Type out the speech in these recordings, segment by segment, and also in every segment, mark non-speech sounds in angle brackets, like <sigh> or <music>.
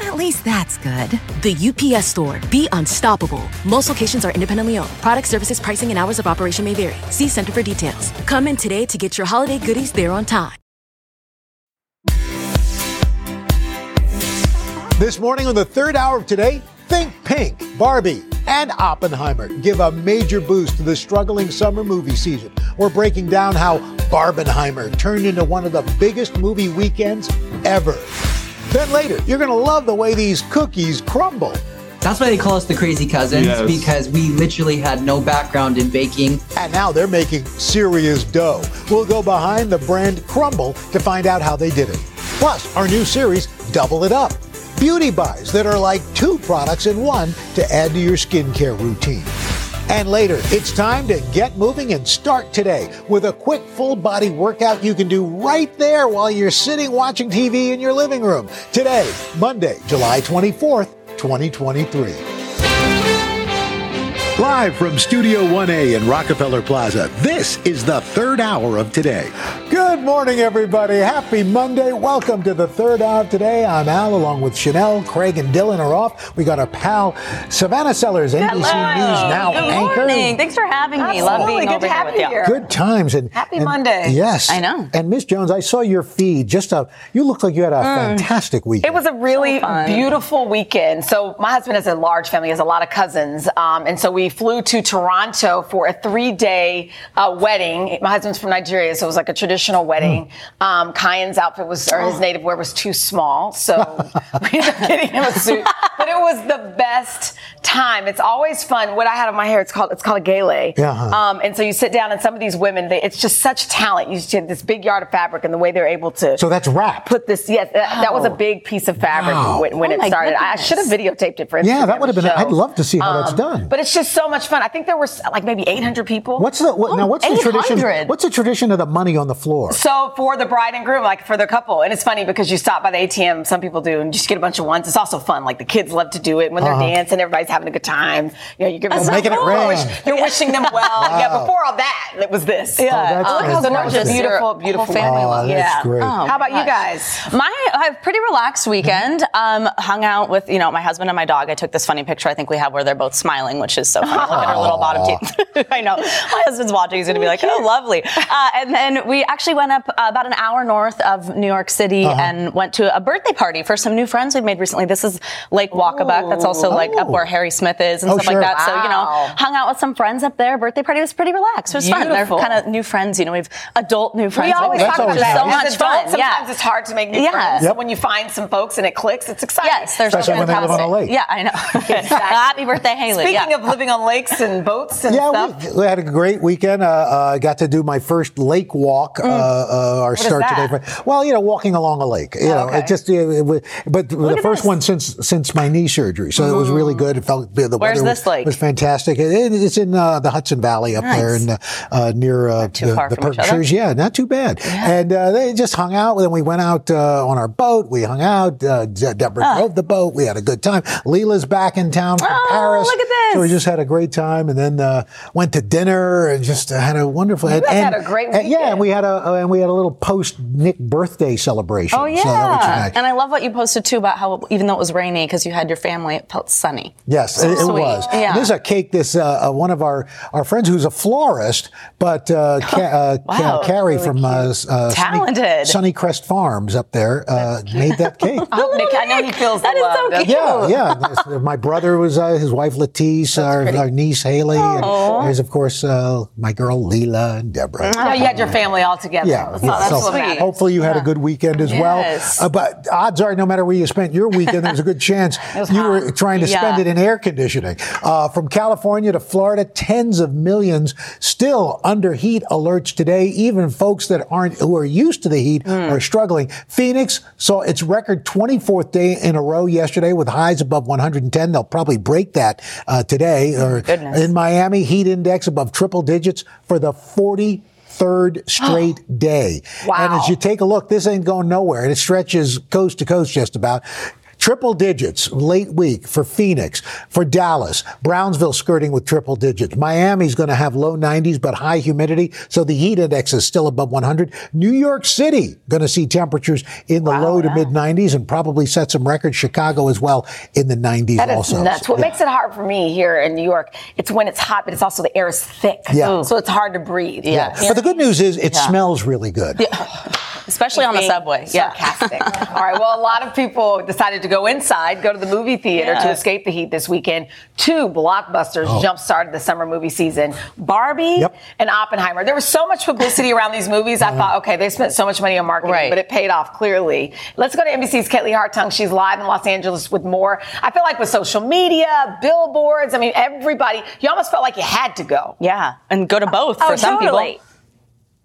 At least that's good. The UPS store. Be unstoppable. Most locations are independently owned. Product services, pricing, and hours of operation may vary. See Center for details. Come in today to get your holiday goodies there on time. This morning on the third hour of today, Think Pink, Barbie, and Oppenheimer give a major boost to the struggling summer movie season. We're breaking down how Barbenheimer turned into one of the biggest movie weekends ever. Then later, you're going to love the way these cookies crumble. That's why they call us the crazy cousins Yes. because we literally had no background in baking. And now they're making serious dough. We'll go behind the brand Crumbl to find out how they did it. Plus, our new series, Double It Up. Beauty buys that are like two products in one to add to your skincare routine. And later, it's time to get moving and start today with a quick full body workout you can do right there while you're sitting watching TV in your living room. Today, Monday, July 24th, 2023. Live from Studio 1A in Rockefeller Plaza, this is the third hour of today. Good morning, everybody. Happy Monday. Welcome to the third hour of today. I'm Al, along with Sheinelle, Craig, and Dylan are off. We got our pal Savannah Sellers, NBC News Now Good anchor. morning. Thanks for having me. Love Absolutely. being Good over to have here with you you. here. Good times and Happy and- Monday. Yes, I know. And Miss Jones, I saw your feed. Just a, you looked like you had a fantastic weekend. It was a really fun. beautiful weekend. So my husband has a large family, has a lot of cousins, um, and so we flew to Toronto for a three-day uh, wedding. My husband's from Nigeria, so it was like a traditional wedding. Um, Kayin's outfit was, or his native wear was too small, so <laughs> we ended up getting him a suit. But it was the best time. It's always fun. What I had on my hair, it's called it's called a gele. Yeah, huh. Um, and so you sit down, and some of these women, they, it's just such talent. You see this big yard of fabric, and the way they're able to so that's wrap. put this. Yes, that, that was a big piece of fabric Wow. when, when Oh it my started. I should have videotaped it for Instagram. Yeah, that would have been- show. I'd love to see how that's done. But it's just so much fun. I think there were like maybe 800 people. What's the what, now? What's the tradition? What's the tradition of the money on the floor? So for the bride and groom, like for the couple, and it's funny because you stop by the ATM. Some people do, and just get a bunch of ones. It's also fun. Like the kids love to do it when they're Uh-huh. dancing. Everybody's having a good time. You know, you give them Oh, making it you're rain. wish- You're wishing them well. <laughs> Yeah. Before all that, it was this. Yeah. Oh, that's Um, so it was a beautiful, beautiful family wedding. Oh, that's yeah. great. Oh, How about you guys? My I have a pretty relaxed weekend. Um, hung out with you know my husband and my dog. I took this funny picture I think we have where they're both smiling, which is so funny. Look at her little bottom teeth. I know my husband's watching. He's gonna be like, oh, lovely. Uh, and then we actually went up uh, about an hour north of New York City Uh-huh. and went to a birthday party for some new friends we've made recently. This is Lake Waccabuc. That's also like up Oh. where Harry Smith is and Oh, stuff sure. like that. So you know, hung out with some friends up there. Birthday party was pretty relaxed. It was fun. Beautiful. They're kind of new friends. You know, we've adult new friends. We always talk about that. So much adults, fun. Sometimes Yeah. it's hard to make new Yeah. friends. Yep. So when you find some folks and it clicks, it's exciting. Yes, there's Especially when they live on a lake. Yeah, I know. <laughs> Happy birthday, Haley. Speaking yeah. of living on lakes and boats and Yeah, stuff. we, we had a great weekend. Uh, uh, got to do my first lake walk. Uh, uh, our is start today. For, well, you know, walking along a lake. You know, okay. it just. It, it, but the first this. one since since my knee surgery, so it was really good. It felt the Where's weather this was, lake? was fantastic. It, it- it's in uh, the Hudson Valley up there, Nice. in uh, uh, near uh, the, the? Berkshires. Yeah, not too bad. And uh, they just hung out. Then we went out uh, on our boat. We hung out. Uh, Deborah drove the boat. We had a good time. Leila's back in town from Oh, Paris. look at So we just had a great time, and then uh, went to dinner and just uh, had a wonderful. You and, had a great and- yeah, and we had a uh, and we had a little post Nick birthday celebration. Oh yeah, so that was nice. and I love what you posted too about how even though it was rainy because you had your family, it felt sunny. Yes, So it, it was. Yeah. This is a cake. This uh, uh, one of our, our friends who's a florist, but uh, <laughs> Ca- uh, Wow, Carrie from uh, uh, Sunny, Talented. Sunnycrest Farms up there uh, made that <laughs> cake. Oh, Nick, I know he feels That the is love. so cute. Yeah, yeah. My brother was uh, his wife Lettice, our, our niece Haley, and there's of course uh, my girl Leila and Deborah. No, you had your family all together. Yeah, That's, yeah. that's So matters. hopefully you had a good weekend as Yes. well. Uh, but odds are, no matter where you spent your weekend, there's a good chance <laughs> you were trying to spend it in air conditioning. Uh, from California to Florida, tens of millions still under heat alerts today. Even folks that aren't who are used to the heat Hmm. are struggling. Phoenix saw its record 24th day in a row yesterday with highs above 110. They'll probably break that uh, today. Or Goodness. in Miami, heat index above triple digits for the third straight <gasps> day. Wow. And as you take a look, this ain't going nowhere. And it stretches coast to coast just about. Triple digits late week for Phoenix, for Dallas, Brownsville skirting with triple digits. Miami's going to have low 90s but high humidity, so the heat index is still above 100. New York City going to see temperatures in the low to mid 90s and probably set some records. Chicago as well in the 90s That is also. nuts. What Yeah. makes it hard for me here in New York, it's when it's hot, but it's also the air is thick. Yeah. So it's hard to breathe. Yeah. But the good news is it smells really good. <sighs> Especially on the being subway. Yeah. Sarcastic. <laughs> All right. Well, a lot of people decided to go inside, go to the movie theater Yeah. to escape the heat this weekend. Two blockbusters oh. jump started the summer movie season: Barbie Yep. and Oppenheimer. There was so much publicity around these movies. I uh-huh. thought, okay, they spent so much money on marketing, Right. but it paid off clearly. Let's go to NBC's Kaylee Hartung. She's live in Los Angeles with more. I feel like with social media, billboards. I mean, everybody. You almost felt like you had to go. Yeah. And go to both Oh, for some totally. people.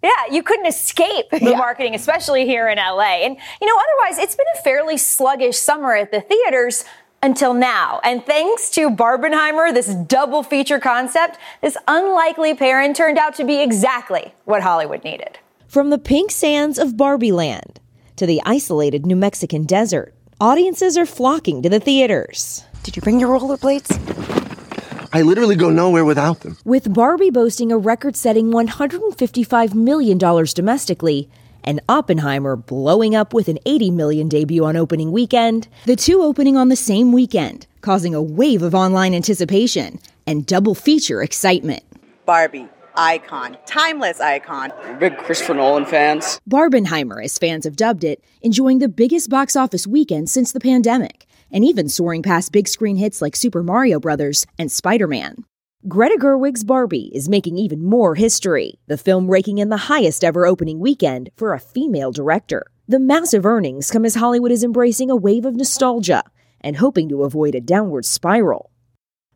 Yeah, you couldn't escape the Yeah. marketing, especially here in LA. And, you know, otherwise, it's been a fairly sluggish summer at the theaters until now. And thanks to Barbenheimer, this double feature concept, this unlikely pairing turned out to be exactly what Hollywood needed. From the pink sands of Barbie Land to the isolated New Mexican desert, audiences are flocking to the theaters. Did you bring your rollerblades? I literally go nowhere without them. With Barbie boasting a record setting $155 million domestically and Oppenheimer blowing up with an 80 million debut on opening weekend, the two opening on the same weekend, causing a wave of online anticipation and double feature excitement. Barbie, icon, timeless icon. We're big Christopher Nolan fans. Barbenheimer, as fans have dubbed it, enjoying the biggest box office weekend since the pandemic, and even soaring past big screen hits like Super Mario Bros. and Spider Man. Greta Gerwig's Barbie is making even more history, the film raking in the highest ever opening weekend for a female director. The massive earnings come as Hollywood is embracing a wave of nostalgia and hoping to avoid a downward spiral.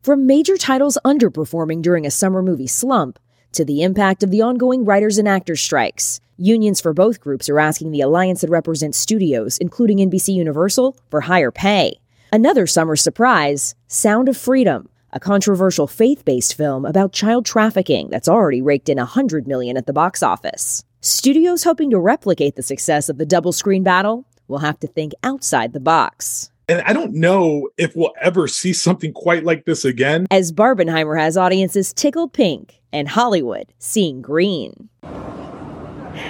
From major titles underperforming during a summer movie slump to the impact of the ongoing writers and actors strikes, unions for both groups are asking the alliance that represents studios, including NBC Universal, for higher pay. Another summer surprise Sound of Freedom, a controversial faith based film about child trafficking that's already raked in 100 million at the box office. Studios hoping to replicate the success of the double screen battle will have to think outside the box. And I don't know if we'll ever see something quite like this again. As Barbenheimer has audiences tickled pink and Hollywood seeing green.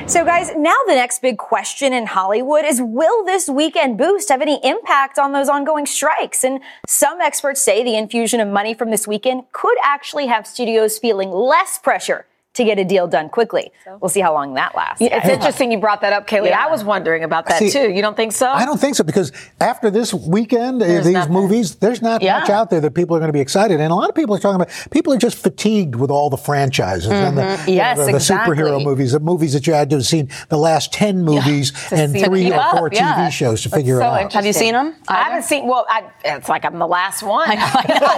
So, guys, now the next big question in Hollywood is will this weekend boost have any impact on those ongoing strikes? And some experts say the infusion of money from this weekend could actually have studios feeling less pressure to get a deal done quickly. We'll see how long that lasts. Yeah, It's interesting you brought that up, Kaylee. Yeah. I was wondering about that See, too. You don't think so? I don't think so because after this weekend, uh, There's these nothing. movies, there's not Yeah. much out there that people are going to be excited. And a lot of people are talking about people are just fatigued with all the franchises and the, Mhm. you know, Yes, the, the exactly. superhero movies, the movies that you had to have seen the last ten movies To and three keep or up, four yeah. TV shows to That's figure so out. Have you seen them? I haven't seen. Well, I, it's like I'm the last one. <laughs> I know,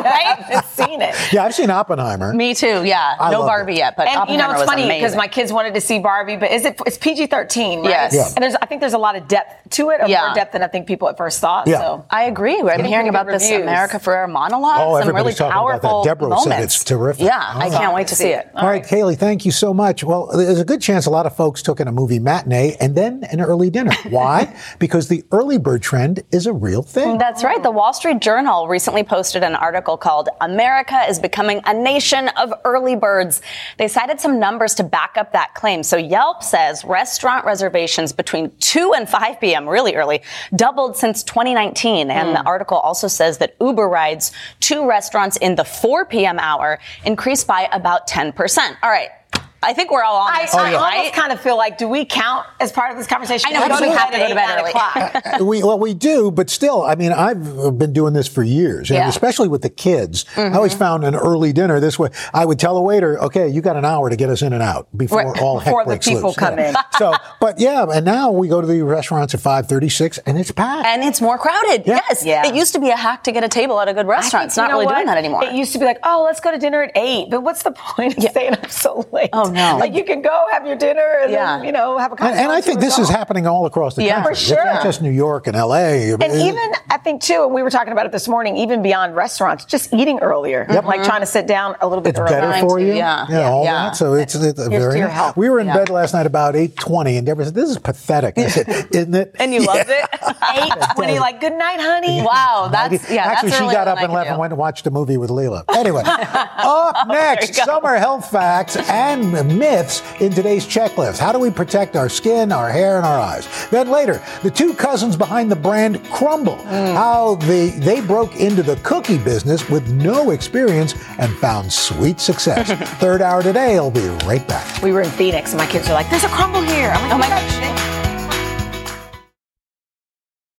right? <laughs> I haven't seen it. Yeah, I've seen Oppenheimer. Me too, yeah. I no Barbie it. yet, but and you know it's funny because my kids wanted to see Barbie, but is it? It's PG-13, right? Yes. Yeah. And there's, I think there's a lot of depth to it, Yeah. more depth than I think people at first thought. Yeah. So I agree. I've been hearing about good this reviews. America Ferrera monologue. Oh, some really everybody's talking about that. powerful Deborah moments. said it's terrific. Yeah, I Oh. can't wait to see it. All right, Kaylee, thank you so much. Well, there's a good chance a lot of folks took in a movie matinee and then an early dinner. <laughs> Why? because the early bird trend is a real thing. That's right. The Wall Street Journal recently posted an article called America is Becoming a Nation of Early Birds. They cited some numbers to back up that claim. So Yelp says restaurant reservations between 2 and 5 p.m., really early, doubled since 2019. And the hmm. article also says that Uber rides to restaurants in the 4 p.m. hour increased by about 10%. All right. I think we're all on I, this, I right? almost kind of feel like, do we count as part of this conversation? I know, If because we go have to go to eight, bed early. o'clock? <laughs> we well we do, but still, I mean, I've been doing this for years, and Yeah. especially with the kids. I always Mm-hmm. found an early dinner this way. I would tell the waiter, "Okay, you got an hour to get us in and out before Right, all heck before the breaks people loose." come Yeah. in. so, but yeah, and now we go to the restaurants at five thirty-six, and it's packed. And it's more crowded. Yeah. Yes. Yeah. It used to be a hack to get a table at a good restaurant. think, It's not you know really doing that anymore. It used to be like, oh, let's go to dinner at eight. But what's the point of staying up so late? Oh, no. Like you can go have your dinner and Yeah. then you know have a and, and I think this is happening all across the Yeah, country. for sure. It's not just New York and L.A. And even I think too, and we were talking about it this morning, even beyond restaurants, just eating earlier, Yep. like trying to sit down a little bit It's earlier. better for you. yeah. all Yeah. that. So it's, it's Here's very. to your health. We were in Yeah. bed last night about eight twenty, and Deborah said, "This is pathetic." I said, <laughs> "Isn't it?" And you loved it? <laughs> Eight twenty, like good night, honey. Wow, that's yeah. Actually, that's she got up and left and went and watched a movie with Leila. Anyway, <laughs> up next, summer health facts and myths in today's checklist. How do we protect our skin, our hair, and our eyes? Then later, the two cousins behind the brand Crumbl. Mm. How they they broke into the cookie business with no experience and found sweet success. <laughs> Third hour today. I'll be right back. We were in Phoenix, and my kids were like, "There's a crumble here." I'm like, Oh my gosh.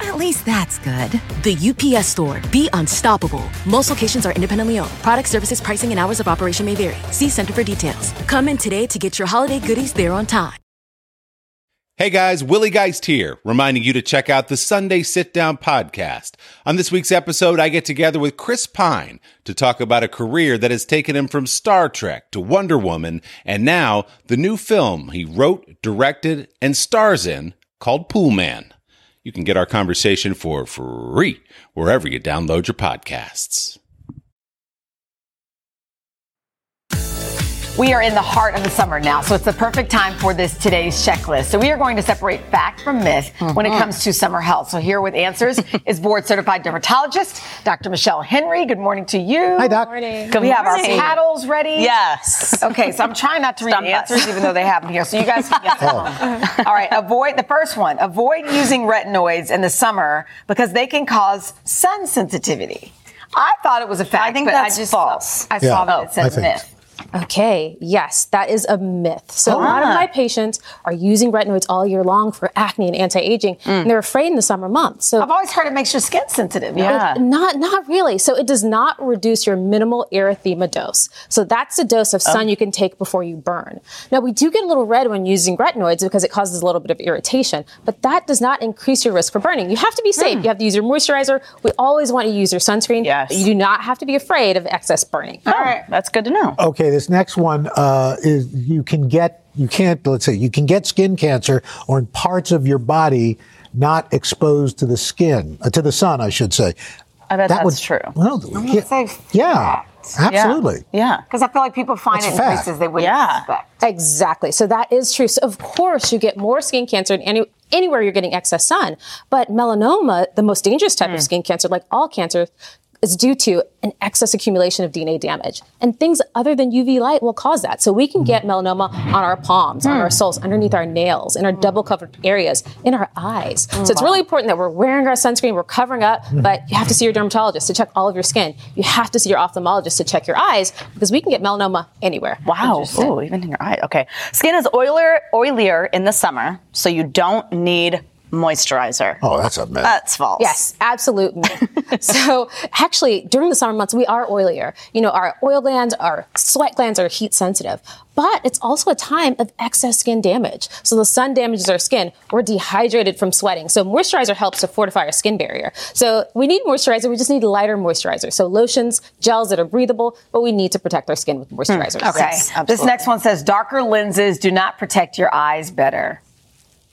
At least that's good. The UPS store. Be unstoppable. Most locations are independently owned. Product services, pricing, and hours of operation may vary. See Center for details. Come in today to get your holiday goodies there on time. Hey guys, Willie Geist here, reminding you to check out the Sunday Sit Down podcast. On this week's episode, I get together with Chris Pine to talk about a career that has taken him from Star Trek to Wonder Woman and now the new film he wrote, directed, and stars in called Poolman. You can get our conversation for free wherever you download your podcasts. We are in the heart of the summer now, so it's the perfect time for this today's checklist. So we are going to separate fact from myth when it mm-hmm. comes to summer health. So here with answers <laughs> is board certified dermatologist Dr. Michelle Henry. Good morning to you. Hi, Doc. Morning. Good we have our paddles ready. Yes. Okay, so I'm trying not to read Stump the us. answers, even though they have them here, so you guys can get them. <laughs> All right, avoid the first one. Avoid using retinoids in the summer because they can cause sun sensitivity. I thought it was a fact. I think but that's I just false. I Yeah, saw that I it says think- myth. Okay, yes, that is a myth. So a lot of Ah. my patients are using retinoids all year long for acne and anti-aging, and they're afraid in the summer months. So I've always heard it makes your skin sensitive. Yeah. it- not not really. So it does not reduce your minimal erythema dose. So that's the dose of sun you can take before you burn. Now we do get a little red when using retinoids because it causes a little bit of irritation, but that does not increase your risk for burning. You have to be safe. You have to use your moisturizer. We always want you to use your sunscreen. Yes. You do not have to be afraid of excess burning. All right. That's good to know. Okay, this next one uh, is you can get you can't let's say you can get skin cancer or in parts of your body not exposed to the skin uh, to the sun, I should say. I bet That that's would- true. Well, yeah, say yeah, absolutely. Yeah. Because I feel like people find It's it in fact. places they wouldn't Yeah. expect. Exactly. So that is true. So of course you get more skin cancer in any anywhere you're getting excess sun. But melanoma, the most dangerous type of skin cancer, like all cancer, is due to an excess accumulation of DNA damage. And things other than UV light will cause that. So we can get mm-hmm. melanoma on our palms, on our hmm. soles, underneath our nails, in our hmm. double covered areas, in our eyes. Oh, so it's really important that we're wearing our sunscreen, we're covering up, hmm. but you have to see your dermatologist to check all of your skin. You have to see your ophthalmologist to check your eyes because we can get melanoma anywhere. Wow. Ooh, even in your eye. Okay. Skin is oilier, oilier in the summer, so you don't need moisturizer. Oh, that's a myth. That's false. Yes, absolutely. <laughs> so actually, during the summer months, we are oilier. You know, our oil glands, our sweat glands are heat sensitive. But it's also a time of excess skin damage. So the sun damages our skin. We're dehydrated from sweating. So moisturizer helps to fortify our skin barrier. So we need moisturizer. We just need lighter moisturizer. So lotions, gels that are breathable, but we need to protect our skin with moisturizers. Hmm. Okay. this next one says darker lenses do not protect your eyes better.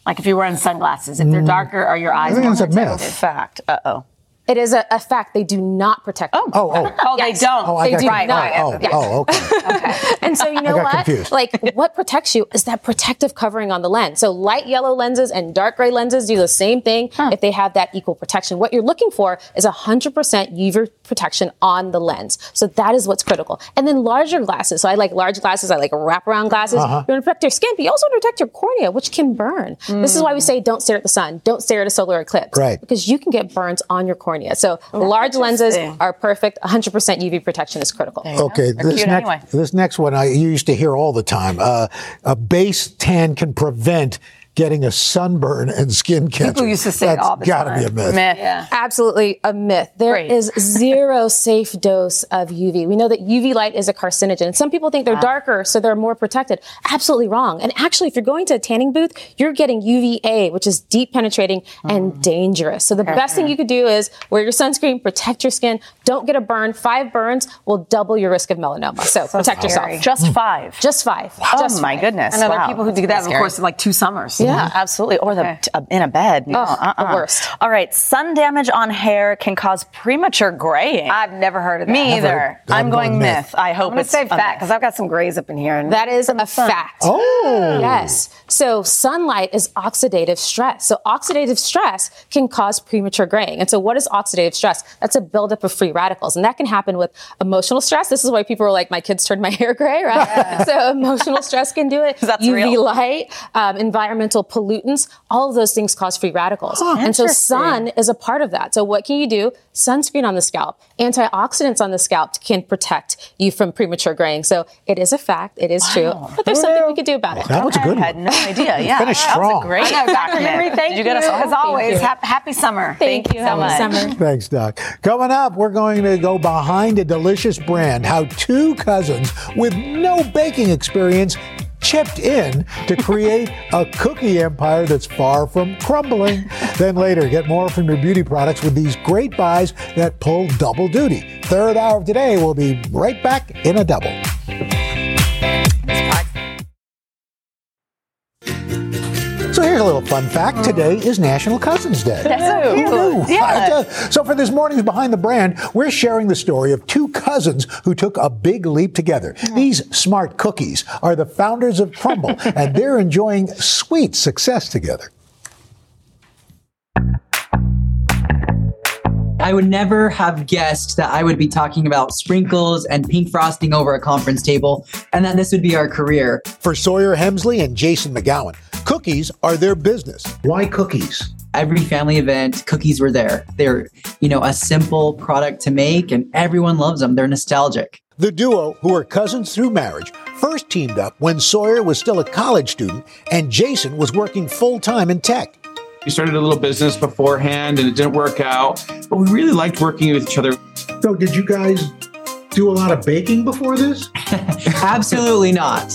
Like if you're wearing sunglasses, if they're darker, are your eyes Mm. think more it's a myth. protected? Fact. Uh oh. It is a, a fact. They do not protect. Oh, Oh, oh. <laughs> Oh, they don't. Oh, I They got do right, not. right. Oh, Yes. oh, okay. <laughs> And so you know got what? confused. Like what protects you is that protective covering on the lens. So light yellow lenses and dark gray lenses do the same thing if they have that equal protection. What you're looking for is 100% UV protection on the lens. So that is what's critical. And then larger glasses. So I like large glasses. I like wraparound glasses. Uh-huh. You want to protect your skin, but you also want to protect your cornea, which can burn. This is why we say don't stare at the sun. Don't stare at a solar eclipse. Right. Because you can get burns on your cornea. So large lenses are perfect. 100% UV protection is critical. Okay, this next anyway. this next one I used to hear all the time. Uh, a base tan can prevent getting a sunburn and skin cancer. People used to say it That's all the gotta time. be a myth. Yeah. Absolutely a myth. There is zero <laughs> safe dose of UV. We know that UV light is a carcinogen. Some people think they're darker, so they're more protected. Absolutely wrong. And actually, if you're going to a tanning booth, you're getting UVA, which is deep penetrating and mm. dangerous. So the best thing you could do is wear your sunscreen, protect your skin, don't get a burn. Five burns will double your risk of melanoma. So, protect scary. yourself. Just hmm. five. Just five. Oh Just my five. goodness! And know there wow. are people who do that of course of like two summers. Yeah, absolutely. Or the uh, in a bed. No, Ugh, the uh-uh. worst. All right, sun damage on hair can cause premature graying. I've never heard of that. Me Never. either. I'm I'm going going myth. myth. I hope I'm gonna it's say a fat myth. because I've got some grays up in here. And That is a fact. Oh. Yes. So sunlight is oxidative stress. So oxidative stress can cause premature graying. And so what is oxidative stress? That's a buildup of free radicals. And that can happen with emotional stress. This is why people are like, my kids turned my <laughs> hair gray, right? so emotional stress can do it. <laughs> That's UV real. light, um, environmental pollutants, all of those things cause free radicals. and so sun is a part of that. So what can you do? Sunscreen on the scalp, antioxidants on the scalp can protect you from premature graying. So it is a fact. It is true. But there's something we could do about it. That was a good I had one. no idea. <laughs> Yeah, Finish that strong. was a great I know, fact Dr. Henry, thank Did you get us all? As always, you. happy summer. Thank you so much. Summer. Thanks, Doc. Coming up, we're going to go behind a delicious brand how two cousins with no baking experience chipped in to create a cookie empire that's far from crumbling. then later, get more from your beauty products with these great buys that pull double duty. Third hour of today, we'll be right back in a double. So here's a little fun fact. Today is National Cousins Day. That's so Who cute. knew? Yeah. I So for this morning's Behind the Brand, we're sharing the story of two cousins who took a big leap together. These smart cookies are the founders of Crumbl, <laughs> and they're enjoying sweet success together. I would never have guessed that I would be talking about sprinkles and pink frosting over a conference table and that this would be our career. For Sawyer Hemsley and Jason McGowan, cookies are their business. Why cookies? Every family event, cookies were there. They're, you know, a simple product to make and everyone loves them. They're nostalgic. The duo, who are cousins through marriage, first teamed up when Sawyer was still a college student and Jason was working full time in tech. We started a little business beforehand and it didn't work out, but we really liked working with each other. So, did you guys do a lot of baking before this? <laughs> Absolutely not.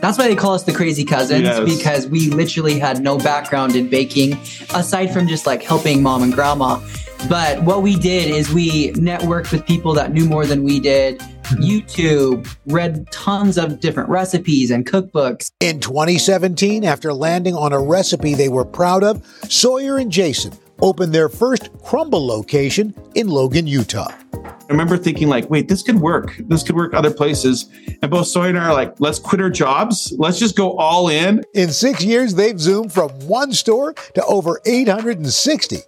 That's why they call us the crazy cousins Yes. because we literally had no background in baking aside from just like helping mom and grandma. But what we did is we networked with people that knew more than we did. Mm-hmm. YouTube, read tons of different recipes and cookbooks. In 2017, after landing on a recipe they were proud of, Sawyer and Jason opened their first Crumbl location in Logan, Utah. I remember thinking like, wait, this could work. This could work other places. And both Sawyer and I are like, let's quit our jobs. Let's just go all in. In six years, they've zoomed from one store to over 860.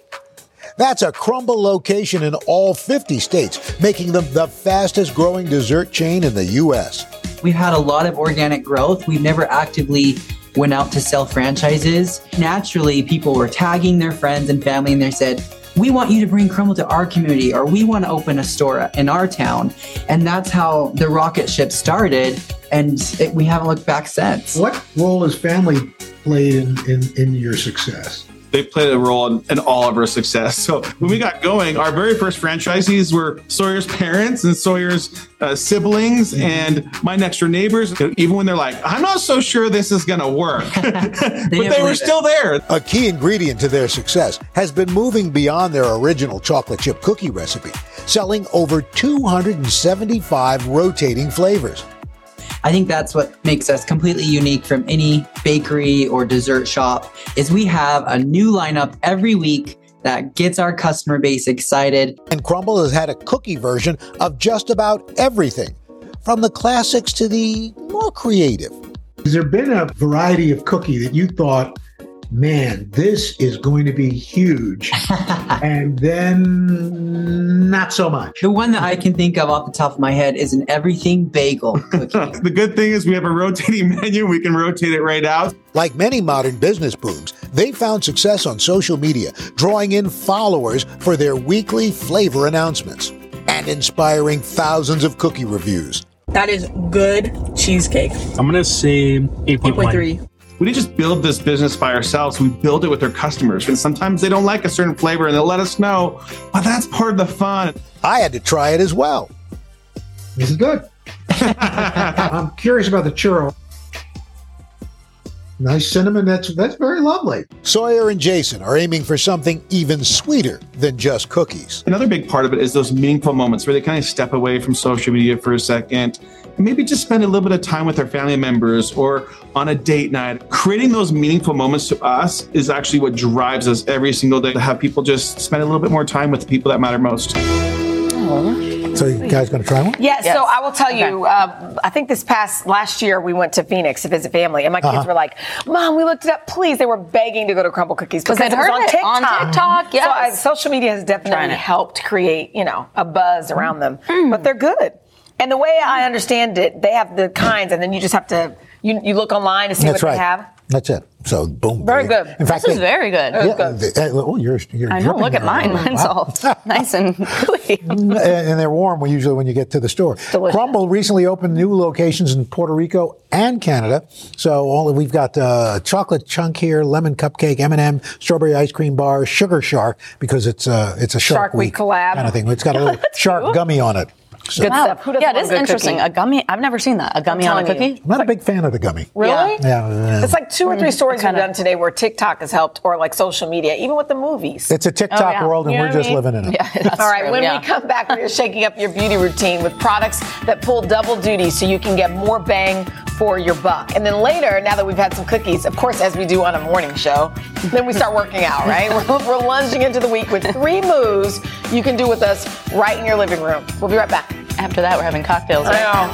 That's a Crumbl location in all 50 states, making them the fastest growing dessert chain in the U.S. We've had a lot of organic growth. We've never actively went out to sell franchises. Naturally, people were tagging their friends and family and they said, we want you to bring Crumbl to our community or we want to open a store in our town. And that's how the rocket ship started. And it, we haven't looked back since. What role has family played in, in, in your success? They played a role in, in all of our success. So when we got going, our very first franchisees were Sawyer's parents and Sawyer's uh, siblings and my next door neighbors. Even when they're like, I'm not so sure this is going to work, <laughs> <laughs> but they were still there. A key ingredient to their success has been moving beyond their original chocolate chip cookie recipe, selling over 275 rotating flavors. I think that's what makes us completely unique from any bakery or dessert shop is we have a new lineup every week that gets our customer base excited. And Crumbl has had a cookie version of just about everything, from the classics to the more creative. Has there been a variety of cookie that you thought, man, this is going to be huge, <laughs> and then not so much? The one that I can think of off the top of my head is an everything bagel <laughs> cookie. the good thing is we have a rotating <laughs> menu. We can rotate it right out. Like many modern business booms, they found success on social media, drawing in followers for their weekly flavor announcements and inspiring thousands of cookie reviews. That is good cheesecake. I'm gonna say 8.1. 8.3. we didn't just build this business by ourselves. We build it with our customers. And sometimes they don't like a certain flavor and they'll let us know, but that's part of the fun. I had to try it as well. This is good. <laughs> I'm curious about the churro. Nice cinnamon. That's that's very lovely. Sawyer and Jason are aiming for something even sweeter than just cookies. Another big part of it is those meaningful moments where they kind of step away from social media for a second and maybe just spend a little bit of time with our family members or on a date night. Creating those meaningful moments to us is actually what drives us every single day to have people just spend a little bit more time with the people that matter most. So you guys going to try one? Yes, so I will tell you, uh, I think this past last year we went to Phoenix to visit family, and my kids Uh-huh. were like, Mom, we looked it up, please. They were begging to go to Crumbl Cookies because they'd it was heard on it TikTok. on TikTok, So I, social media has definitely helped create, you know, a buzz around them. Hmm. But they're good. And the way I understand it, they have the kinds, and then you just have to, you, you look online to see That's what right. they have. That's it. So boom. Very good. In fact, This is they- very good. Yeah, they- oh, you're, you're I know. dripping Look at there. mine. Mine's Wow. all <laughs> nice and gooey. and and they're warm usually when you get to the store. Crumbl recently opened new locations in Puerto Rico and Canada. So all we've got uh, chocolate chunk here, lemon cupcake, M&M, strawberry ice cream bar, sugar shark because it's uh, it's a shark, Shark Week collab. kind of thing. It's got a <laughs> little shark gummy on it. So Good stuff. Who doesn't yeah, it is a interesting. cookie? A gummy. I've never seen that. A gummy on a telling you. cookie. I'm not a big fan of the gummy. Really? Yeah, yeah. It's like two or three mm. stories we've done today where TikTok has helped, or like social media, even with the movies. It's a TikTok Oh, yeah. world, and You know we're just mean? living in it. <laughs> All right, true, when yeah. we come back, we're shaking up your beauty routine with products that pull double duty so you can get more bang for your buck. And then later, now that we've had some cookies, of course, as we do on a morning show, then we start working out, right? <laughs> We're, we're lunging into the week with three moves you can do with us right in your living room. We'll be right back. After that, we're having cocktails. I right?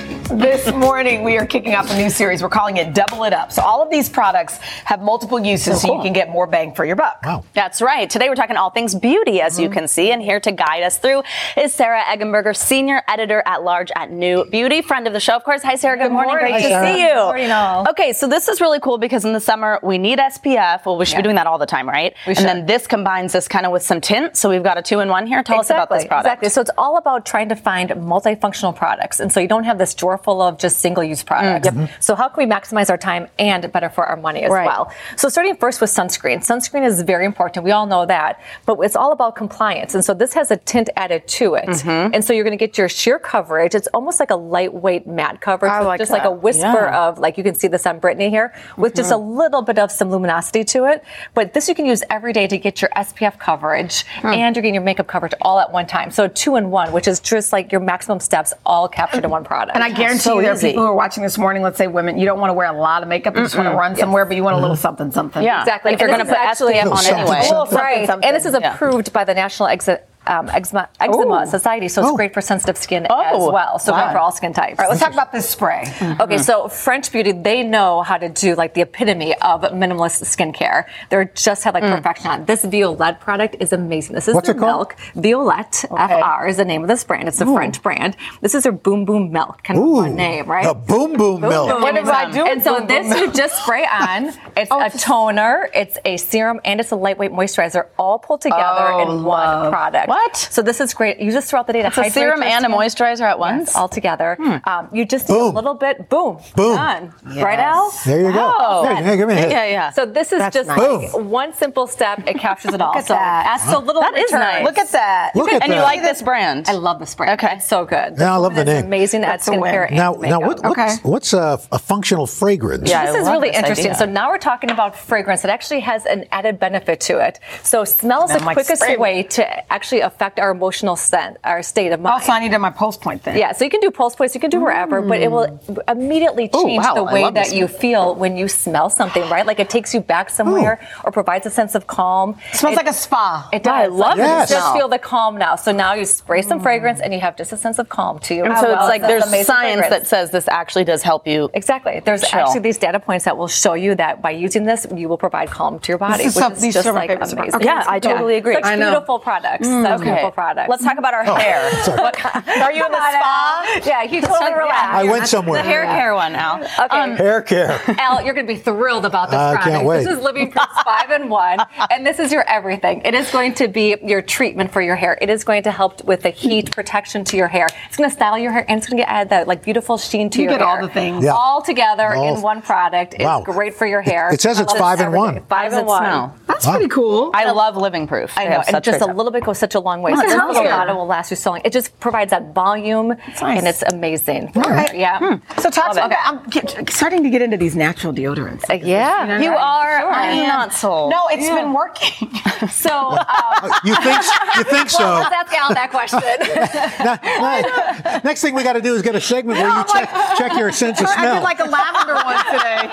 know. <laughs> <laughs> This morning, we are kicking off a new series. We're calling it Double It Up. So, all of these products have multiple uses so, you can get more bang for your buck. Wow. That's right. Today we're talking all things beauty, as you mm-hmm. can see, and here to guide us through is Sarah Eggenberger, senior editor at large at New Beauty, friend of the show, of course. Hi, Sarah. Good, Good morning. morning. Great Hi, to Sarah. see you. Good morning, all. Okay, so this is really cool because in the summer we need SPF. Well, we should be doing that all the time, right? We and then this combines this kind of with some tint. So we've got a two-in-one here. Tell us about this product. Exactly. So it's all about trying to find multifunctional products. And so you don't have this drawer full of just single use products. Mm-hmm. So how can we maximize our time and better for our money as Right. well? So starting first with sunscreen. Sunscreen is very important. We all know that. But it's all about compliance. And so this has a tint added to it. Mm-hmm. And so you're going to get your sheer coverage. It's almost like a lightweight matte coverage. I like just like a whisper Yeah. of, like you can see this on Brittany here, with just a mm-hmm. little bit of some luminosity to it. But this you can use every day to get your SPF coverage hmm. and you're getting your makeup coverage all at one time. So two in one, which is just like your maximum steps all captured in one product. And I guarantee so you there are people who are watching this morning, let's say women, you don't want to wear a lot of makeup, you just want to run somewhere, but you want a little mm-hmm. something, something. Yeah. Exactly. Like if you're And going to this put is actually- SPF on Something, anyway. something. Well, Right. something. And this is Yeah. approved by the National Exa- um, Eczema, Eczema Society, so it's Oh. great for sensitive skin Oh, as well. So wow. good for all skin types. All right, let's talk about this spray. Okay, so French Beauty, they know how to do like the epitome of minimalist skincare. They're just have like perfection on. This Violette product is amazing. This is What's their milk. Violette FR is the name of this brand. It's a French brand. This is their Boom Boom Milk, kind of fun name, right? The boom boom, milk. Boom What Boom did I Milk. do with And so Boom Boom this Milk? you just spray on. <laughs> It's a toner, it's a serum, and it's a lightweight moisturizer, all pulled together Oh, in one love. product. What? So this is great. Use this throughout the day to It's a serum and a moisturizer at once. Yes, all together. Um, you just need Boom. a little bit. Boom. Boom. Done. Right, Al? There you go. Oh. Here, here, give me a hit. Yeah, yeah. So this is That's just nice. like one simple step. It captures it all. Look at so that. ask so little That is return. nice. Look at that. Look at and you like this brand? I love this brand. Okay. It's so good. Yeah, I love the It's name. amazing at That's a win. skincare Now, now, what, what's, Okay. what's a, a functional fragrance? Yeah. I This is really this interesting. idea. So now we're talking about fragrance. It actually has an added benefit to it. So smell is the quickest spray way to actually affect our emotional scent, our state of mind. Also, I need my pulse point thing. Yeah, so you can do pulse points, you can do wherever, but it will mm. immediately Ooh, change wow, the way that you feel when you smell something, right? Like it takes you back somewhere or provides a sense of calm. It smells It- like a spa. It Yeah, I does. love You just feel the calm now. So now you spray some mm. fragrance and you have just a sense of calm to you. And so well it's like there's amazing science that says this actually does help you. Exactly. There's Chill. actually these data points that will show you that by using this, you will provide calm to your body, is which some- is these just are my like favorites. amazing. Okay. Yeah, I totally agree. Such I know. beautiful products that those Okay. beautiful products. Let's talk about our oh, hair. <laughs> sorry. What- are you in the spa? Yeah, you totally relax. I went somewhere. The hair care one, Al. Okay. Um, hair care. <laughs> Al, you're going to be thrilled about this I product. can't wait. This is Living Proof 5 in 1, and this is your everything. It is going to be your treatment for your hair. It is going to help with the heat protection to your hair. It's going to style your hair, and it's going to add that like beautiful sheen to You your get all the things. Yeah. All together All- in one product. Wow. It's great for your hair. It says it's five in everything. one. Five How does in one. smell? That's pretty cool. I love Living Proof. I know, have and just a little bit goes such a long way. Oh, so it this smells little good. bottle will last you so long. It just provides that volume, nice. and it's amazing. right. Yeah. So talk Love to okay, I'm get, starting to get into these natural deodorants. Uh, yeah. You are. Sure. I'm not sold. No, it's been working. <laughs> So, um, You think you think <laughs> so? well, let's ask Al that question. <laughs> Now- now, next thing we got to do is get a segment where you check check your sense of I smell. did like a lavender one today.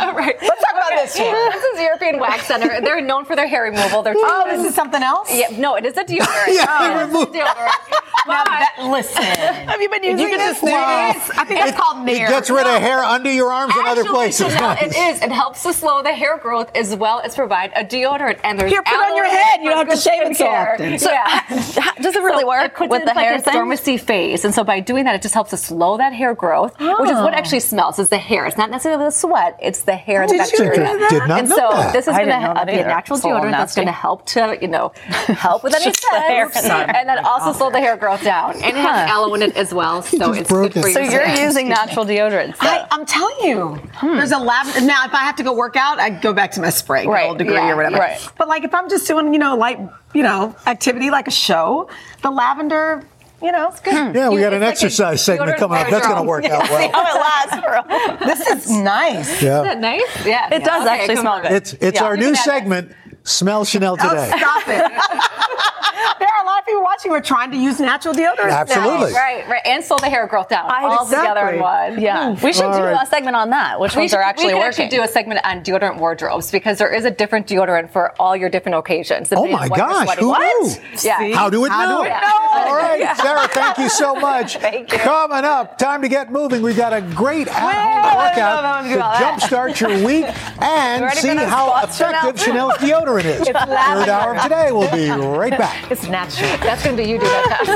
All right. Let's talk about this one. This is European Wax Center. They're known for their hair removal. They're Oh, this is something else? Yeah, no, it is a deodorant. <laughs> Yeah, Oh, it's a deodorant. Now that, listen. Have you been using can this? just Nair. I think it's called it gets rid of hair under your arms and other places. Sheinelle, Nice. it is. It helps to slow the hair growth as well as provide a deodorant. And there's Here, put on your head. You don't have to shave it so skincare. often. So, yeah. <laughs> Does it really So work it with the in like hair a thing? dormancy phase, and so by doing that, it just helps to slow that hair growth, which is what ah. actually smells. Is the hair? It's not necessarily the sweat. It's the hair and the Did you bacteria. know that? Did not and know so that. this is going to be a natural It's deodorant that's going to help to you know help with <laughs> any Just the hair. and then also slow the hair growth down. And it has aloe in it as well, <laughs> so it's good for it. your So you're using natural deodorants. I, though. I'm telling you, hmm. there's a lavender. Now, if I have to go work out, I go back to my spray, good Right, old degree or whatever. right. But like, if I'm just doing, you know, light, you know, activity like a show, the lavender, you know, it's good. Hmm. yeah, we got an it's like a exercise segment coming up. That's going to wardrobe. work <laughs> out well. See How it lasts for a This is nice. Isn't Yeah. that nice? Yeah, It does Okay, actually smell good. It's it's Yeah. our You new can add segment. Smell Sheinelle Oh, today. stop it. <laughs> there are a lot of people watching who are trying to use natural deodorant. now. Absolutely. Right, right, and slow the hair growth down all together in one. Yeah, oh, we should All do right. a segment on that. Which We ones should, are actually working? we could working? do a segment on deodorant wardrobes because there is a different deodorant for all your different occasions. Oh my on what you're gosh, who What? knew? Yeah. How do it How know? do it Yeah. know? All right, <laughs> Sarah, thank you so <laughs> much. Thank you. Coming up, time to get moving. We've got a great Wait, at-home I don't know workout to do to all that. jumpstart your week and see how effective Sheinelle? Sheinelle's deodorant is. Third lavender. hour of today. We'll be right back. <laughs> It's natural. That's going to be you do that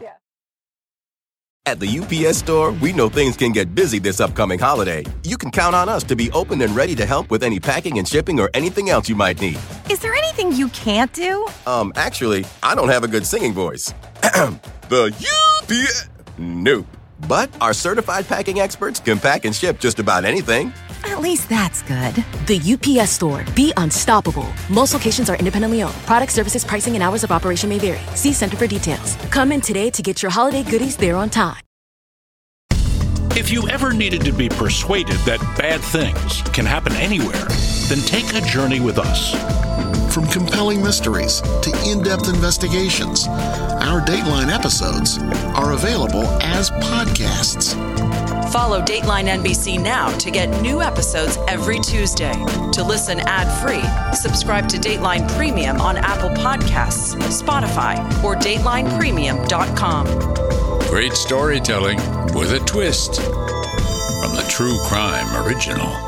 <laughs> At the UPS store, we know things can get busy this upcoming holiday. You can count on us to be open and ready to help with any packing and shipping or anything else you might need. Is there anything you can't do? Um, actually, I don't have a good singing voice. <clears throat> the UPS. Nope. But our certified packing experts can pack and ship just about anything. At least that's good. The UPS store. Be unstoppable. Most locations are independently owned. Product services, pricing, and hours of operation may vary. See Center for details. Come in today to get your holiday goodies there on time. If you ever needed to be persuaded that bad things can happen anywhere, then take a journey with us. From compelling mysteries to in depth investigations, our Dateline episodes are available as podcasts. Follow Dateline NBC now to get new episodes every Tuesday. To listen ad free, subscribe to Dateline Premium on Apple Podcasts, Spotify, or DatelinePremium.com. Great storytelling with a twist from the True Crime Original.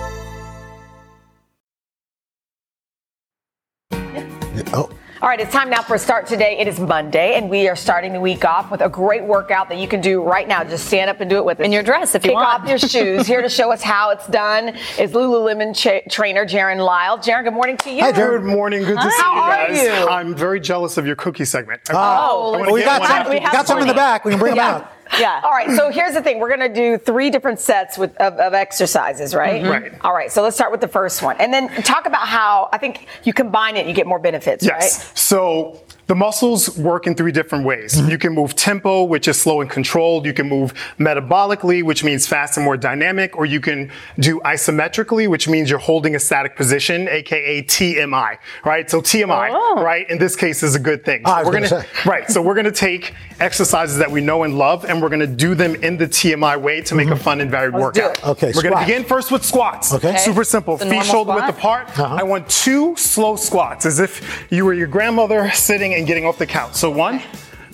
All right, it's time now for a start today. It is Monday, and we are starting the week off with a great workout that you can do right now. Just stand up and do it with us. In your dress, if you want. Kick want. off your shoes. Here to show us how it's done is Lululemon cha- trainer Jaron Lyle. Jaron, good morning to you. Good morning. Good to see How you are guys. you? I'm very jealous of your cookie segment. Oh, I we got one some, we got some in the back. We can bring them Yeah. out. Yeah. All right. So here's the thing. We're going to do three different sets with, of, of exercises, right? Mhm. Right. All right. So let's start with the first one, and then talk about how I think you combine it, you get more benefits, Yes. right? So the muscles work in three different ways. Mm-hmm. You can move tempo, which is slow and controlled. You can move metabolically, which means fast and more dynamic, or you can do isometrically, which means you're holding a static position, aka TMI, right? So TMI, Oh. right? In this case is a good thing. Ah, I was we're gonna say. right. So we're gonna take exercises that we know and love, and we're gonna do them in the TMI way to make a fun and varied Let's workout. Okay, We're gonna begin first with squats. Okay. Okay. Super simple. Feet shoulder width apart. Uh-huh. I want two slow squats, as if you were your grandmother sitting and getting off the couch. So one,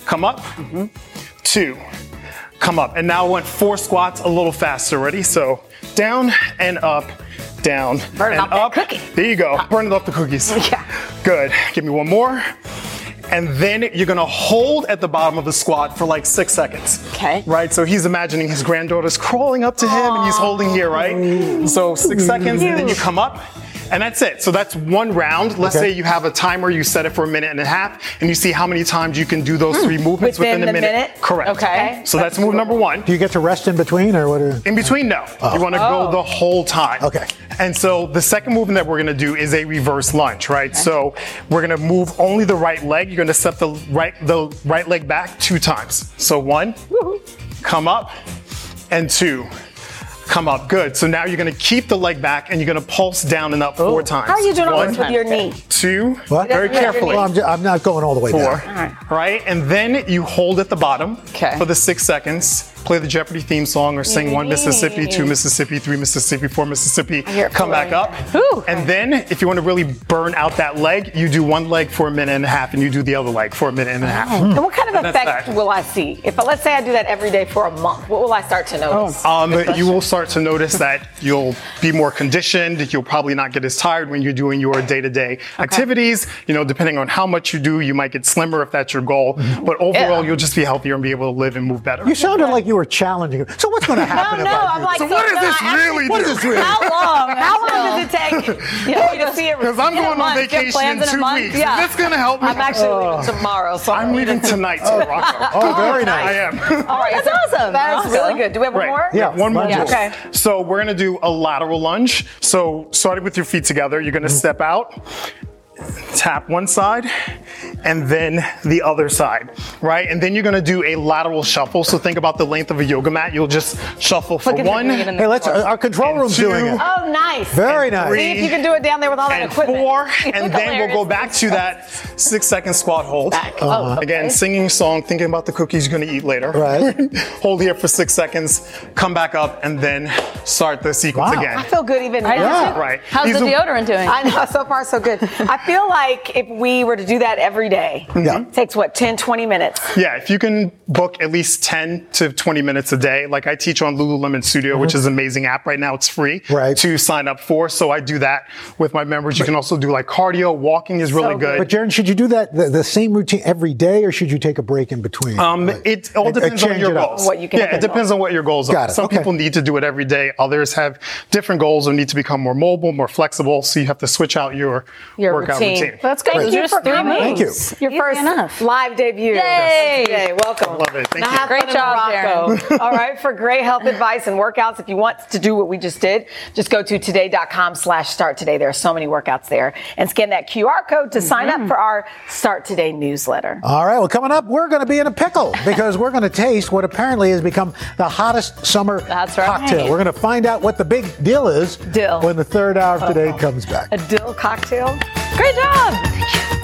come up. Two, come up. And now I want four squats a little faster. Ready? So down and up, down, Burning and up. cookie. There you go. Burning off the cookies. <laughs> Yeah. Good. Give me one more. And then you're gonna hold at the bottom of the squat for like six seconds. Okay. Right? So he's imagining his granddaughter's crawling up to him and he's holding here, right? So six seconds, and then you come up. And that's it. So that's one round. Let's Okay. say you have a timer, you set it for a minute and a half, and you see how many times you can do those three hmm. movements Within within, a minute. minute? Correct. Okay. So that's move number one. Do you get to rest in between, or what? Are, In between, no. Oh. You want to Oh. go the whole time. Okay. And so the second movement that we're going to do is a reverse lunge, right? So we're going to move only the right leg. You're going to step the right the right leg back two times. So one, come up, and two. Come up, good. So now you're gonna keep the leg back and you're gonna pulse down and up four times. How are you doing all One, this with your knee? Two, what? very carefully. Well, I'm, ju- I'm not going all the way Four, down. right? And then you hold at the bottom Okay. for the six seconds. Play the Jeopardy theme song or sing one Mississippi, two Mississippi, three Mississippi, four Mississippi. hear Come back up. Whew. And then, if you want to really burn out that leg, you do one leg for a minute and a half, and you do the other leg for a minute and a half. And what kind of And effect will I see? If let's say I do that every day for a month, what will I start to notice? Um, you will start to notice that you'll be more conditioned. You'll probably not get as tired when you're doing your day-to-day activities. You know, depending on how much you do, you might get slimmer if that's your goal. Mm-hmm. But overall, you'll just be healthier and be able to live and move better. You sounded like you were challenging. him. So what's going to happen no, about I'm you? like, So what does no, this I actually- really What this really? How long? <laughs> How long does it take yeah, you to see it? <laughs> Because I'm going on month? Vacation plans in a two month? weeks. Yeah. Is this going to help me? I'm actually leaving oh. tomorrow, so I'm leaving tonight to Morocco. <laughs> Oh, very nice. I am. All right, That's awesome. That's really good. Do we have one more? Yeah, one more one move. more. Okay. So we're gonna do a lateral lunge. So starting with your feet together, you're gonna mm-hmm. step out, tap one side, and then the other side, right? And then you're gonna do a lateral shuffle. So think about the length of a yoga mat. You'll just shuffle for Look at one, him bringing it in Hey, let's. Our control room's two. doing it. Oh, nice. Very nice. three. See if you can do it down there with all that and equipment. four, <laughs> and look then we'll go back to that six second squat hold. Back. Oh, uh-huh. Again, singing song, thinking about the cookies you're gonna eat later. Right. <laughs> hold here for six seconds, come back up, and then start the sequence Wow. again. I feel good even I now. too. Right. How's These the are- deodorant doing? I know, so far so good. I <laughs> feel like if we were to do that every day, Yeah. it takes what, 10, 20 minutes? Yeah, if you can book at least 10 to 20 minutes a day, like I teach on Lululemon Studio, which is an amazing app right now, it's free Mm-hmm. Right. to sign up for. So I do that with my members. You can also do like cardio, walking is really So good. But Jaron, should you do that the, the same routine every day, or should you take a break in between? Um, Like, it all uh, depends on your goals. What you can yeah, it depends on what your goals Got are. it, Some okay. people need to do it every day. Others have different goals or need to become more mobile, more flexible. So you have to switch out your, Your workout routine. routine. That's good. Thank you for three coming. Thank you. Your Easy first enough. live debut. Yay! Yay! Welcome. Love it. Thank now you. Have Great job, Morocco. <laughs> All right. For great health advice and workouts, if you want to do what we just did, just go to today.com slash start today. There are so many workouts there. And scan that QR code to sign Mm-hmm. up for our Start Today newsletter. All right, well, coming up, we're going to be in a pickle because we're going to taste what apparently has become the hottest summer That's right. cocktail. We're going to find out what the big deal is Dill. when the third hour of today <laughs> comes back. A dill cocktail. Great job.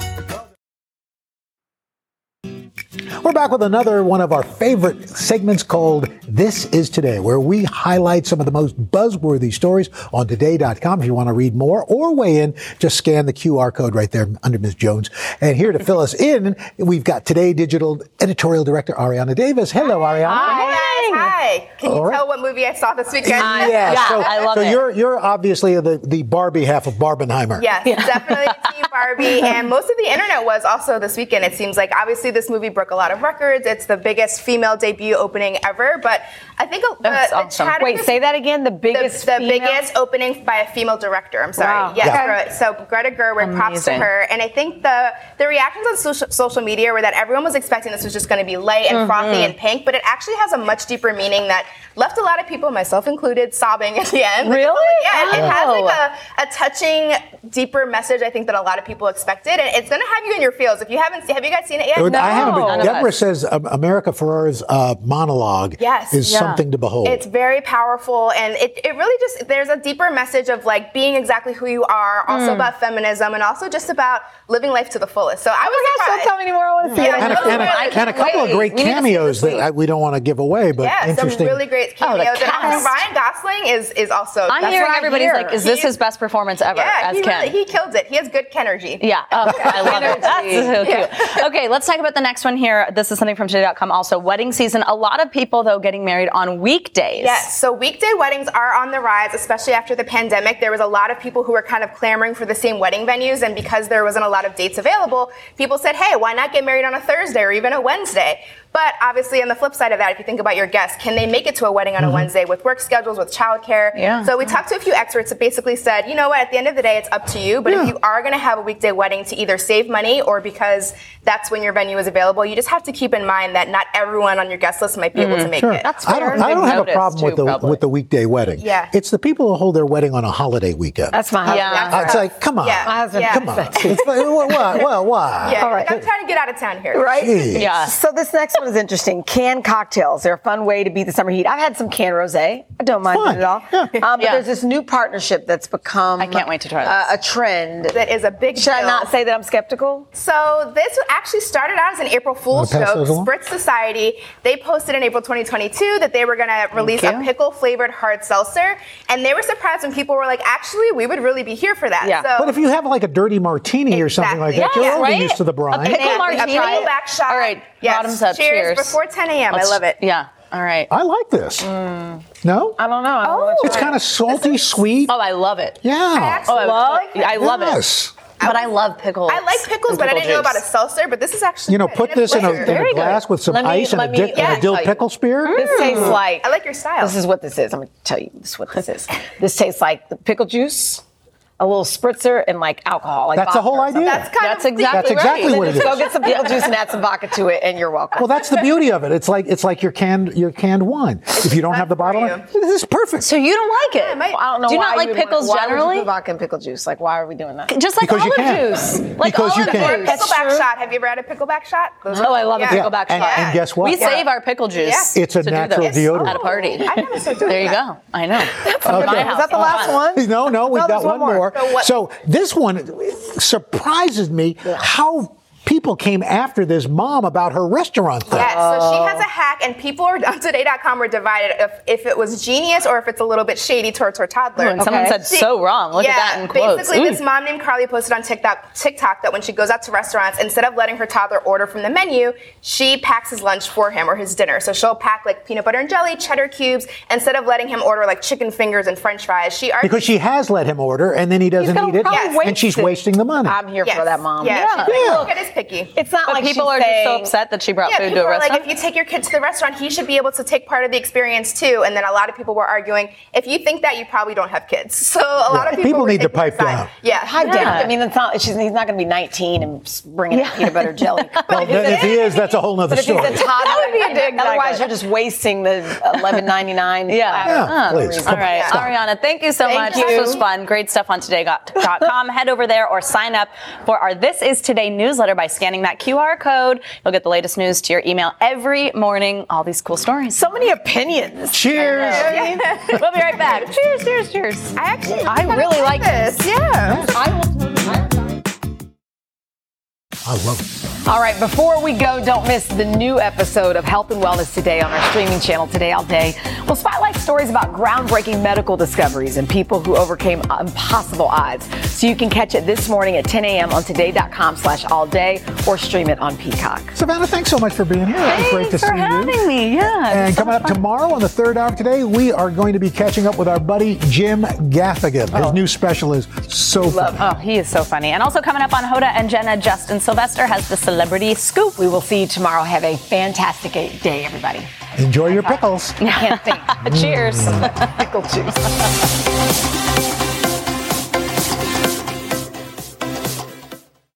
We're back with another one of our favorite segments called This Is Today, where we highlight some of the most buzzworthy stories on today.com. If you want to read more or weigh in, just scan the QR code right there under Ms. Jones. And here to fill us in, we've got Today Digital Editorial Director Arianna Davis. Hello, Arianna. Hi. Hi. Can you All right. tell what movie I saw this weekend? Yeah, so, I love so it. So you're you're obviously the, the Barbie half of Barbenheimer. Yes, definitely Team <laughs> Barbie. And most of the internet was also this weekend. It seems like obviously this movie broke a lot of records. It's the biggest female debut opening ever. But I think the, That's the awesome. chatter Wait, say that again. The the, biggest. the female? biggest opening by a female director. I'm sorry. Wow. Yes, Yeah. So Greta Gerwig, props to her. And I think the the reactions on social, social media were that everyone was expecting this was just going to be light and frothy mm-hmm. and pink, but it actually has a much deeper meaning that left a lot of people, myself included, sobbing at the end. Like, <laughs> Really? yeah, it, it has Oh. like a, a touching, deeper message. I think that a lot of people expected, and it's going to have you in your feels. If you haven't, seen, have you guys seen it yet? I haven't, None but Deborah says um, America Ferrera's uh, monologue Yes. is Yeah. something to behold. It's very powerful, and it, it really just there's a deeper message of like being exactly who you are, also Mm. about feminism, and also just about living life to the fullest. So I was Gosh, surprised. don't tell me anymore. I want to see Yeah, it. and, a, and, a, and a couple of great cameos that I, we don't want to give away, but yeah, some interesting. really great Oh, cameos. and. Ryan Gosling is is also. I'm that's hearing what I everybody's hear. like, is this He- his best performance ever Yeah, as he, Ken? really, he kills it. He has good Ken energy. Yeah. Oh, oh, I love it. That's so cute. Okay, let's talk about the next one here. This is something from today.com also. Wedding season. A lot of people, though, getting married on weekdays. Yes, so weekday weddings are on the rise, especially after the pandemic. There was a lot of people who were kind of clamoring for the same wedding venues, and because there wasn't a lot of dates available, people said, hey, why not get married on a Thursday or even a Wednesday? But obviously, on the flip side of that, if you think about your guests, can they make it to a wedding on a Mm-hmm. Mhm. Wednesday with work schedules, with childcare? Yeah. So we talked to a few experts that basically said, you know what, at the end of the day, it's up to you. But if you are going to have a weekday wedding to either save money or because that's when your venue is available, you just have to keep in mind that not everyone on your guest list might be able to make Sure. it. I don't, I don't have a problem with the with the weekday wedding. Yeah. It's the people who hold their wedding on a holiday weekend. That's my husband. Yeah. Uh, it's like, come on. Yeah. My husband. Yeah. Come on. It's like, well, why? Well, <laughs> why? Yeah, All right. I'm trying to get out of town here. Right? Jeez. So this next one is interesting. Canned cocktails. They're a fun way to beat the summer heat. I've had some canned rosé. I don't mind it at all. Um, but Yeah. there's this new partnership that's become I can't wait to try uh, a trend. That is a big Should I deal. not say that I'm skeptical? So this actually started out as an April Fool's Wanna pass joke. those along? Spritz Society, they posted in April 2022 that they were going to release a you. pickle flavored hard seltzer, and they were surprised when people were like, "Actually, we would really be here for that." So, but if you have like a dirty martini or something like that, Exactly. you're already Yes, used to the brine. A pickle martini, a pickleback shot. All right, Yes. bottoms up. Cheers, Cheers. before 10 a.m. Let's- I love it. Yeah. All right. I like this. Mm. No? I don't know. Oh, It's kind of salty, sweet. Oh, I love it. Yeah. I actually Oh, I love love, I love Yes. it. But I love pickles. I like pickles, and but I pickle didn't know about a juice. seltzer. But this is actually You know, good. put And this in a, flavor. in a glass with some Let me- ice and a, let me- dick, and yeah, a dill pickle spear. Mm. This tastes like. I like your style. This is what this is. I'm going to tell you this is what this is. this tastes like the pickle juice, a little spritzer, and like alcohol. Like That's the whole idea. That's kind That's of- exactly That's exactly Then what it just Go get some pickle juice and add some vodka to it, and you're welcome. Well, that's the beauty of it. It's like it's like your canned your canned wine. If you don't have the bottle, this is perfect. So you don't like it? I don't know. Do you why not like would want- pickles why would you generally? put vodka and pickle juice. Like, why are we doing that? Just like Because you olive can. juice. Like Because you olive can. Juice. pickleback shot. Have you ever had a pickleback shot? Those Oh, I love yeah. a pickleback And- shot. and guess what? We save our pickle juice. It's a natural deodorant. at a party. I never said There you go. I know. Is that the last one? <laughs> No, no, we've got one one more. So So this one surprises me how people came after this mom about her restaurant thing. Yes, so she has a oh. hack, and people are, on today.com were divided if, if it was genius or if it's a little bit shady towards her toddler. Ooh, and someone said so wrong. Look at yeah, that in quotes. Basically, Ooh. this mom named Carly posted on TikTok, TikTok that when she goes out to restaurants, instead of letting her toddler order from the menu, she packs his lunch for him or his dinner. So she'll pack like peanut butter and jelly, cheddar cubes, instead of letting him order like chicken fingers and french fries. She argues Because she has let him order and then he doesn't eat it, probably and she's it. wasting the money. I'm here Yes. for that, mom. Yeah, Yeah. she's Yeah. "Look at his picky. It's not But like people she's are just so upset that she brought Yeah, food to a are like, if you take your kid to the restaurant, he should be able to take part of the experience too. And then a lot of people were arguing, if you think that, you probably don't have kids. <laughs> So a lot of people, People need to pipe down. Yeah, pipe Yeah. Dad. I mean, it's not. She's, he's not going to be 19 and s- bringing in peanut butter jelly. <laughs> Well, then if he is, that's a whole nother But if he's story. a toddler, That would be a dig, Otherwise, you're just wasting the 11.99. Yeah. Yeah, Huh. please, All come on, right. stop. Arianna, thank you so much. This was fun. Great stuff on today.com. Head over there or sign up for our This Is Today newsletter by scanning that QR code. You'll get the latest news to your email every morning. All these cool stories. So many opinions. Cheers. <laughs> we'll be right back. Cheers, cheers, cheers. I actually, I really like this. Yeah. I will. I love it. All right, before we go, don't miss the new episode of Health and Wellness Today on our streaming channel, Today All Day. We'll spotlight stories about groundbreaking medical discoveries and people who overcame impossible odds. So you can catch it this morning at 10 a.m. on today.com slash all day or stream it on Peacock. Savannah, thanks so much for being here. It was great to Thanks for see you. having me. Yeah. And coming up tomorrow on the third hour of today, we are going to be catching up with our buddy Jim Gaffigan. His oh. new special is so funny. Oh, he is so funny. And also coming up on Hoda and Jenna, Justin Sylvester has the celebrity scoop. We will see you tomorrow. Have a fantastic day, everybody. Enjoy your pickles. <laughs> Can't think. <laughs> Cheers. Mm. <laughs> Pickle juice.